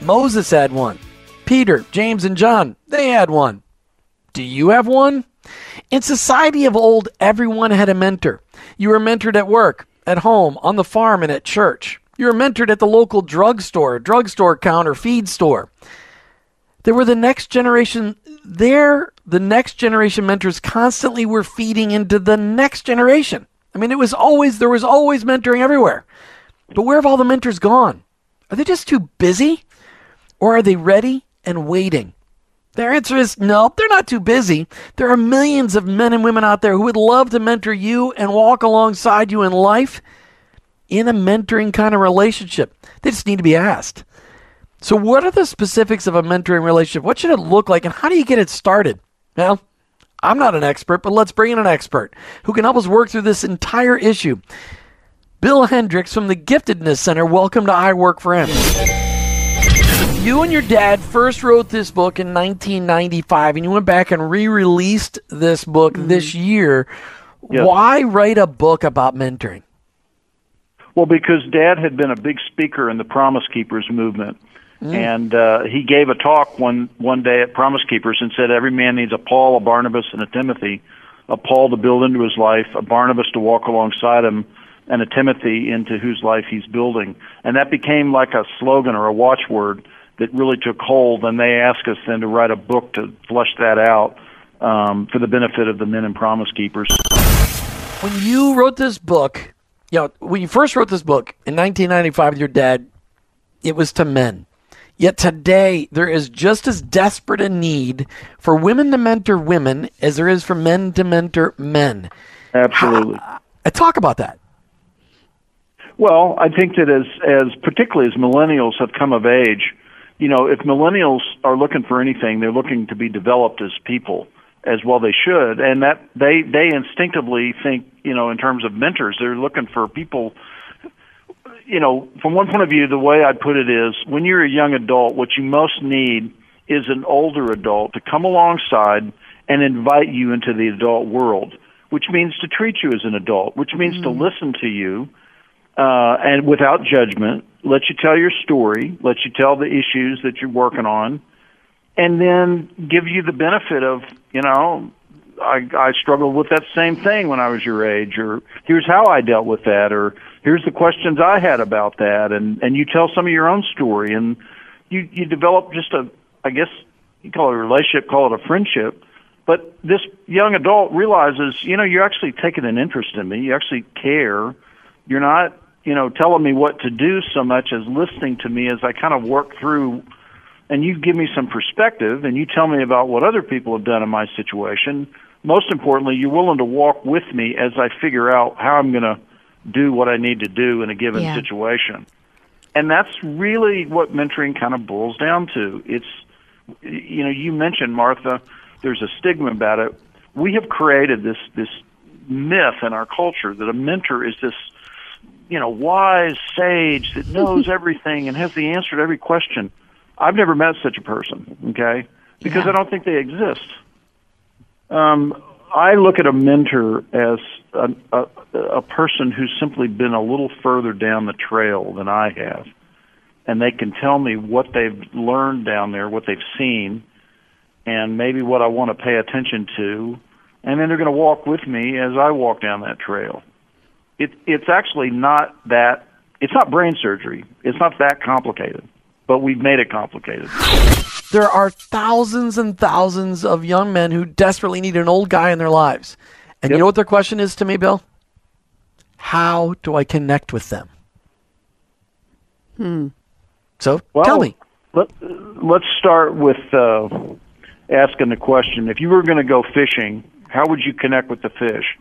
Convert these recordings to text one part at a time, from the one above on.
Moses had one. Peter, James, and John, they had one. Do you have one? In society of old, everyone had a mentor. You were mentored at work, at home, on the farm, and at church. You were mentored at the local drugstore, drugstore counter, feed store. There were the next generation there, the next generation mentors constantly were feeding into the next generation. I mean, it was always there was always mentoring everywhere. But where have all the mentors gone? Are they just too busy? Or are they ready and waiting? Their answer is no, they're not too busy. There are millions of men and women out there who would love to mentor you and walk alongside you in life in a mentoring kind of relationship. They just need to be asked. So, what are the specifics of a mentoring relationship? What should it look like, and how do you get it started? Well, I'm not an expert, but let's bring in an expert who can help us work through this entire issue. Bill Hendricks from the Giftedness Center. Welcome to I Work for Him. You and your dad first wrote this book in 1995, and you went back and re released this book mm-hmm. this year. Yes. Why write a book about mentoring? Well, because Dad had been a big speaker in the Promise Keepers movement, mm. and uh, he gave a talk one one day at Promise Keepers and said every man needs a Paul, a Barnabas, and a Timothy. A Paul to build into his life, a Barnabas to walk alongside him, and a Timothy into whose life he's building. And that became like a slogan or a watchword that really took hold. And they asked us then to write a book to flesh that out um, for the benefit of the men and promise keepers. When you wrote this book, you know, when you first wrote this book in 1995 with your dad, it was to men. Yet today, there is just as desperate a need for women to mentor women as there is for men to mentor men. Absolutely. How, talk about that. Well, I think that as as particularly as millennials have come of age, you know, if millennials are looking for anything, they're looking to be developed as people as well they should and that they they instinctively think, you know, in terms of mentors, they're looking for people you know, from one point of view, the way I'd put it is when you're a young adult, what you most need is an older adult to come alongside and invite you into the adult world, which means to treat you as an adult, which means mm. to listen to you uh, and without judgment, let you tell your story, let you tell the issues that you're working on, and then give you the benefit of, you know, I, I struggled with that same thing when I was your age, or here's how I dealt with that, or here's the questions I had about that, and and you tell some of your own story, and you you develop just a, I guess you call it a relationship, call it a friendship, but this young adult realizes, you know, you're actually taking an interest in me, you actually care, you're not you know, telling me what to do so much as listening to me as I kind of work through and you give me some perspective and you tell me about what other people have done in my situation. Most importantly, you're willing to walk with me as I figure out how I'm going to do what I need to do in a given yeah. situation. And that's really what mentoring kind of boils down to. It's, you know, you mentioned, Martha, there's a stigma about it. We have created this, this myth in our culture that a mentor is this you know, wise sage that knows everything and has the answer to every question. I've never met such a person, okay? Because yeah. I don't think they exist. Um, I look at a mentor as a, a, a person who's simply been a little further down the trail than I have. And they can tell me what they've learned down there, what they've seen, and maybe what I want to pay attention to. And then they're going to walk with me as I walk down that trail it, it's actually not that it's not brain surgery. It's not that complicated, but we've made it complicated. There are thousands and thousands of young men who desperately need an old guy in their lives. And yep. you know what their question is to me, Bill? How do I connect with them? Hmm. So well, tell me. Let, let's start with uh, asking the question if you were going to go fishing, how would you connect with the fish?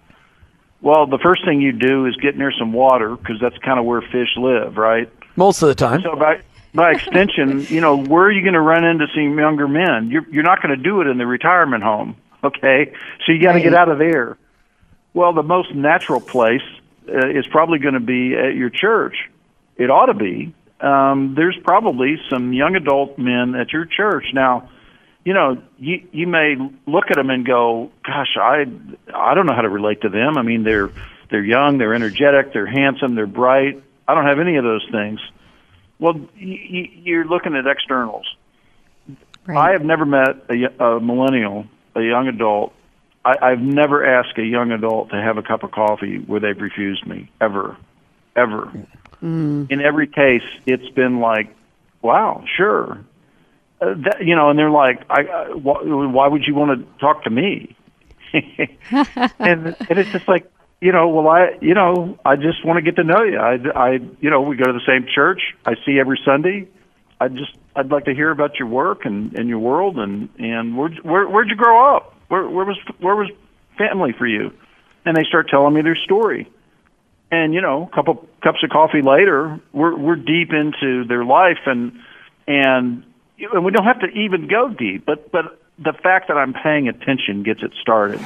Well, the first thing you do is get near some water because that's kind of where fish live, right? Most of the time. So by by extension, you know, where are you going to run into some younger men? You're you're not going to do it in the retirement home, okay? So you got to get out of there. Well, the most natural place uh, is probably going to be at your church. It ought to be. Um, there's probably some young adult men at your church now. You know, you you may look at them and go, "Gosh, I I don't know how to relate to them. I mean, they're they're young, they're energetic, they're handsome, they're bright. I don't have any of those things." Well, y- y- you're looking at externals. I have never met a millennial, a young adult. I, I've never asked a young adult to have a cup of coffee where they've refused me ever, ever. Mm. In every case, it's been like, "Wow, sure," uh, that, you know, and they're like, "I, I why, why would you want to talk to me?" and and it's just like, you know, well, I, you know, I just want to get to know you. I, I, you know, we go to the same church. I see you every Sunday. I just, I'd like to hear about your work and, and your world and and where where where'd you grow up? Where where was where was family for you? And they start telling me their story. And you know, a couple cups of coffee later, we're we're deep into their life and and and we don't have to even go deep, but but the fact that I'm paying attention gets it started.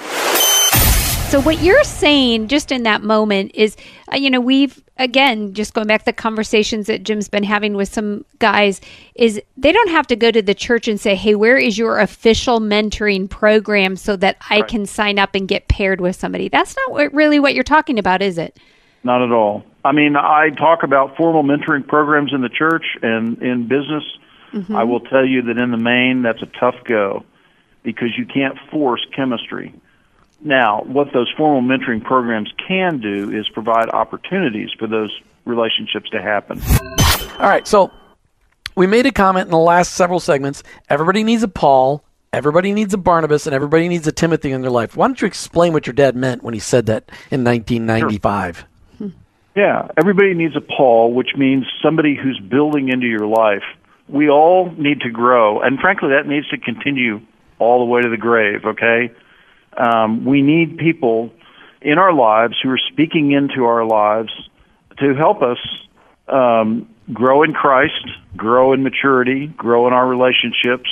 So what you're saying just in that moment is, uh, you know, we've again just going back to the conversations that Jim's been having with some guys is they don't have to go to the church and say, "Hey, where is your official mentoring program so that I can sign up and get paired with somebody?" That's not what, really what you're talking about, is it? Not at all. I mean, I talk about formal mentoring programs in the church and in business. Mm-hmm. I will tell you that in the main, that's a tough go because you can't force chemistry. Now, what those formal mentoring programs can do is provide opportunities for those relationships to happen. All right, so we made a comment in the last several segments. Everybody needs a Paul, everybody needs a Barnabas, and everybody needs a Timothy in their life. Why don't you explain what your dad meant when he said that in 1995? Yeah, everybody needs a Paul, which means somebody who's building into your life. We all need to grow, and frankly, that needs to continue all the way to the grave, okay? Um, we need people in our lives who are speaking into our lives to help us um, grow in Christ, grow in maturity, grow in our relationships,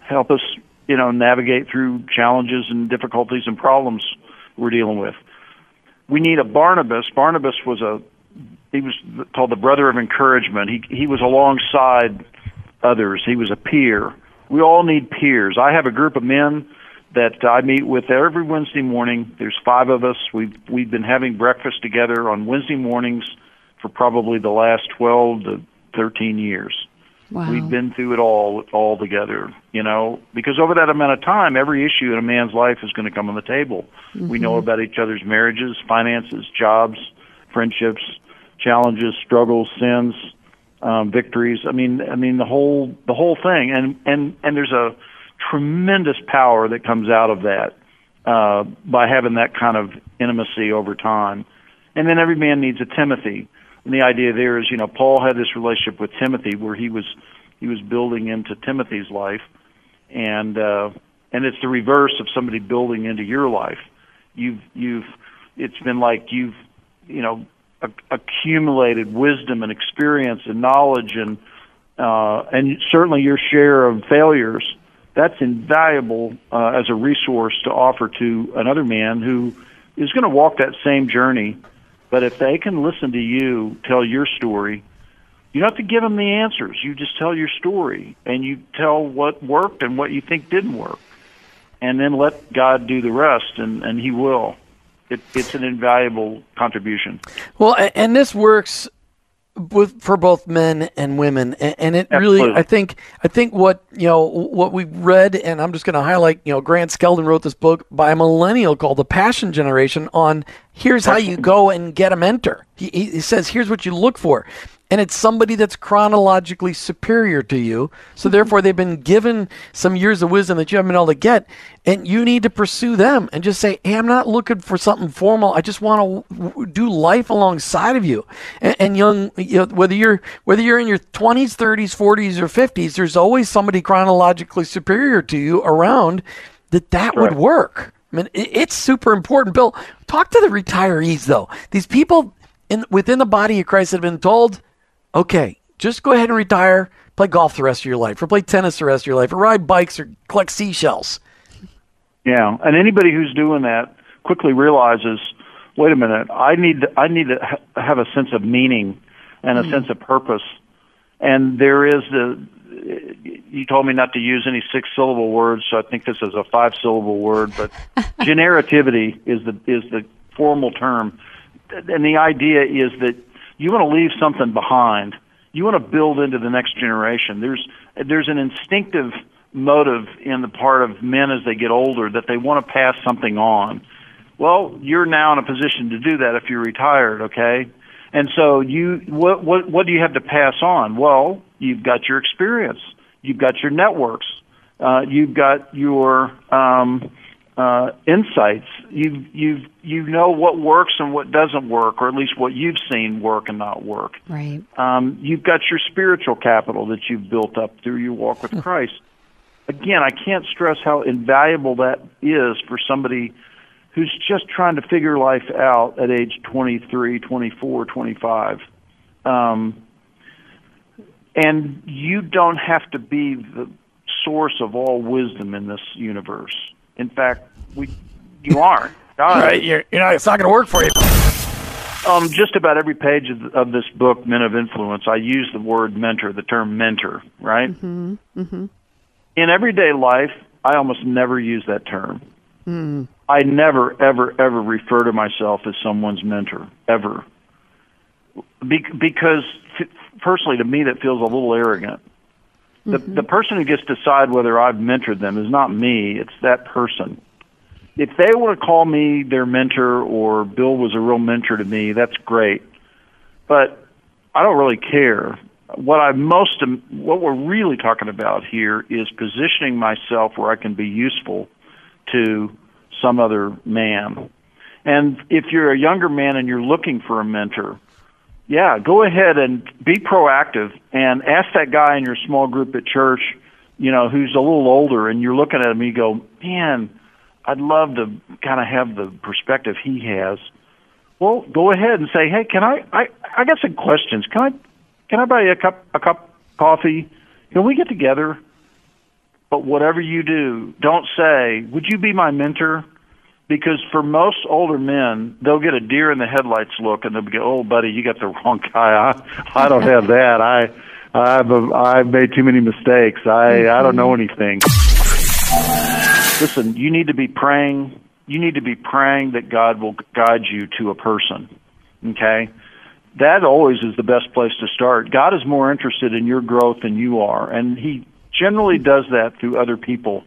help us, you know, navigate through challenges and difficulties and problems we're dealing with we need a Barnabas. Barnabas was a he was called the brother of encouragement. He he was alongside others. He was a peer. We all need peers. I have a group of men that I meet with every Wednesday morning. There's five of us. We've we've been having breakfast together on Wednesday mornings for probably the last 12 to 13 years. Wow. We've been through it all all together, you know, because over that amount of time, every issue in a man's life is going to come on the table. We know mm-hmm. about each other's marriages, finances, jobs, friendships, challenges, struggles, sins, um, victories. I mean, I mean the whole the whole thing, and and and there's a tremendous power that comes out of that uh, by having that kind of intimacy over time. And then every man needs a Timothy. And the idea there is, you know, Paul had this relationship with Timothy where he was he was building into Timothy's life, and uh, and it's the reverse of somebody building into your life. You've you've it's been like you've you know accumulated wisdom and experience and knowledge and uh, and certainly your share of failures. That's invaluable uh, as a resource to offer to another man who is going to walk that same journey. But if they can listen to you tell your story, you don't have to give them the answers. You just tell your story and you tell what worked and what you think didn't work. And then let God do the rest, and, and He will. It, it's an invaluable contribution. Well, and this works with for both men and women, and it really, Absolutely. I think, I think what you know, what we read, and I'm just going to highlight. You know, Grant Skeldon wrote this book by a millennial called "The Passion Generation" on here's how you go and get a mentor. He he says here's what you look for. And it's somebody that's chronologically superior to you. So therefore, they've been given some years of wisdom that you haven't been able to get. And you need to pursue them and just say, Hey, I'm not looking for something formal. I just want to w- do life alongside of you. And, and young, you know, whether you're, whether you're in your 20s, 30s, 40s, or 50s, there's always somebody chronologically superior to you around that that would work. I mean, it, it's super important. Bill, talk to the retirees though. These people in within the body of Christ have been told, okay, Just go ahead and retire, play golf the rest of your life, or play tennis the rest of your life, or ride bikes, or collect seashells. Yeah, and anybody who's doing that quickly realizes, wait a minute, I need to, I need to ha- have a sense of meaning and a mm-hmm. sense of purpose. And there is the you told me not to use any six syllable words, so I think this is a five syllable word, but generativity is the is the formal term. And the idea is that you want to leave something behind. You want to build into the next generation. There's there's an instinctive motive in the part of men as they get older that they want to pass something on. Well, you're now in a position to do that if you're retired, okay? And so you what what what do you have to pass on? Well, you've got your experience, you've got your networks, uh, you've got your um, uh, insights. You you you know what works and what doesn't work, or at least what you've seen work and not work. Right. Um, you've got your spiritual capital that you've built up through your walk with Christ again, I can't stress how invaluable that is for somebody who's just trying to figure life out at age 23, 24, 25. Um, and you don't have to be the source of all wisdom in this universe. In fact, we you aren't. All right, you're, you're not, it's not going to work for you. Um, just about every page of, of this book, Men of Influence, I use the word mentor, the term mentor, right? Mm-hmm. Mm-hmm in everyday life, I almost never use that term. Mm. I never, ever, ever refer to myself as someone's mentor, ever. Be- because, f- personally, to me, that feels a little arrogant. The, mm-hmm. the person who gets to decide whether I've mentored them is not me, it's that person. If they want to call me their mentor or Bill was a real mentor to me, that's great. But I don't really care what I most what we're really talking about here is positioning myself where I can be useful to some other man. And if you're a younger man and you're looking for a mentor, yeah, go ahead and be proactive and ask that guy in your small group at church, you know, who's a little older and you're looking at him and you go, "Man, I'd love to kind of have the perspective he has." Well, go ahead and say, "Hey, can I I I got some questions. Can I can I buy you a cup a cup of coffee? Can we get together? But whatever you do, don't say, "Would you be my mentor?" Because for most older men, they'll get a deer in the headlights look, and they'll go, "Oh, buddy, you got the wrong guy. I I don't have that. I I've I've made too many mistakes. I I don't know mm-hmm. anything." Listen, you need to be praying. You need to be praying that God will guide you to a person. Okay? that always is the best place to start. God is more interested in your growth than you are, and He generally does that through other people.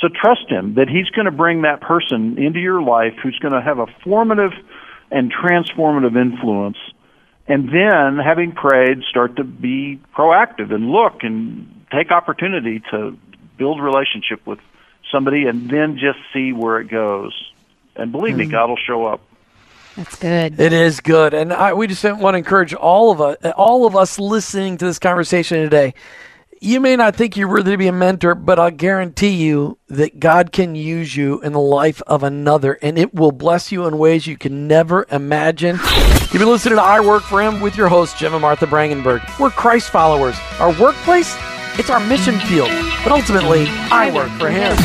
So trust Him that He's going to bring that person into your life who's going to have a formative and transformative influence. And then, having prayed, start to be proactive and look and take opportunity to build relationship with somebody and then just see where it goes. And believe mm-hmm. me, God will show up. That's good. It is good, and I, we just want to encourage all of us, all of us listening to this conversation today. You may not think you're worthy to be a mentor, but I guarantee you that God can use you in the life of another, and it will bless you in ways you can never imagine. You've been listening to I Work for Him with your host, Jim and Martha Brangenberg. We're Christ followers. Our workplace, it's our mission field, but ultimately, I work for Him.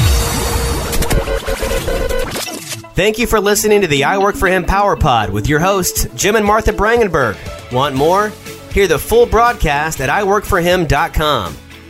Thank you for listening to the I Work for Him Power Pod with your hosts, Jim and Martha Brangenberg. Want more? Hear the full broadcast at iworkforhim.com.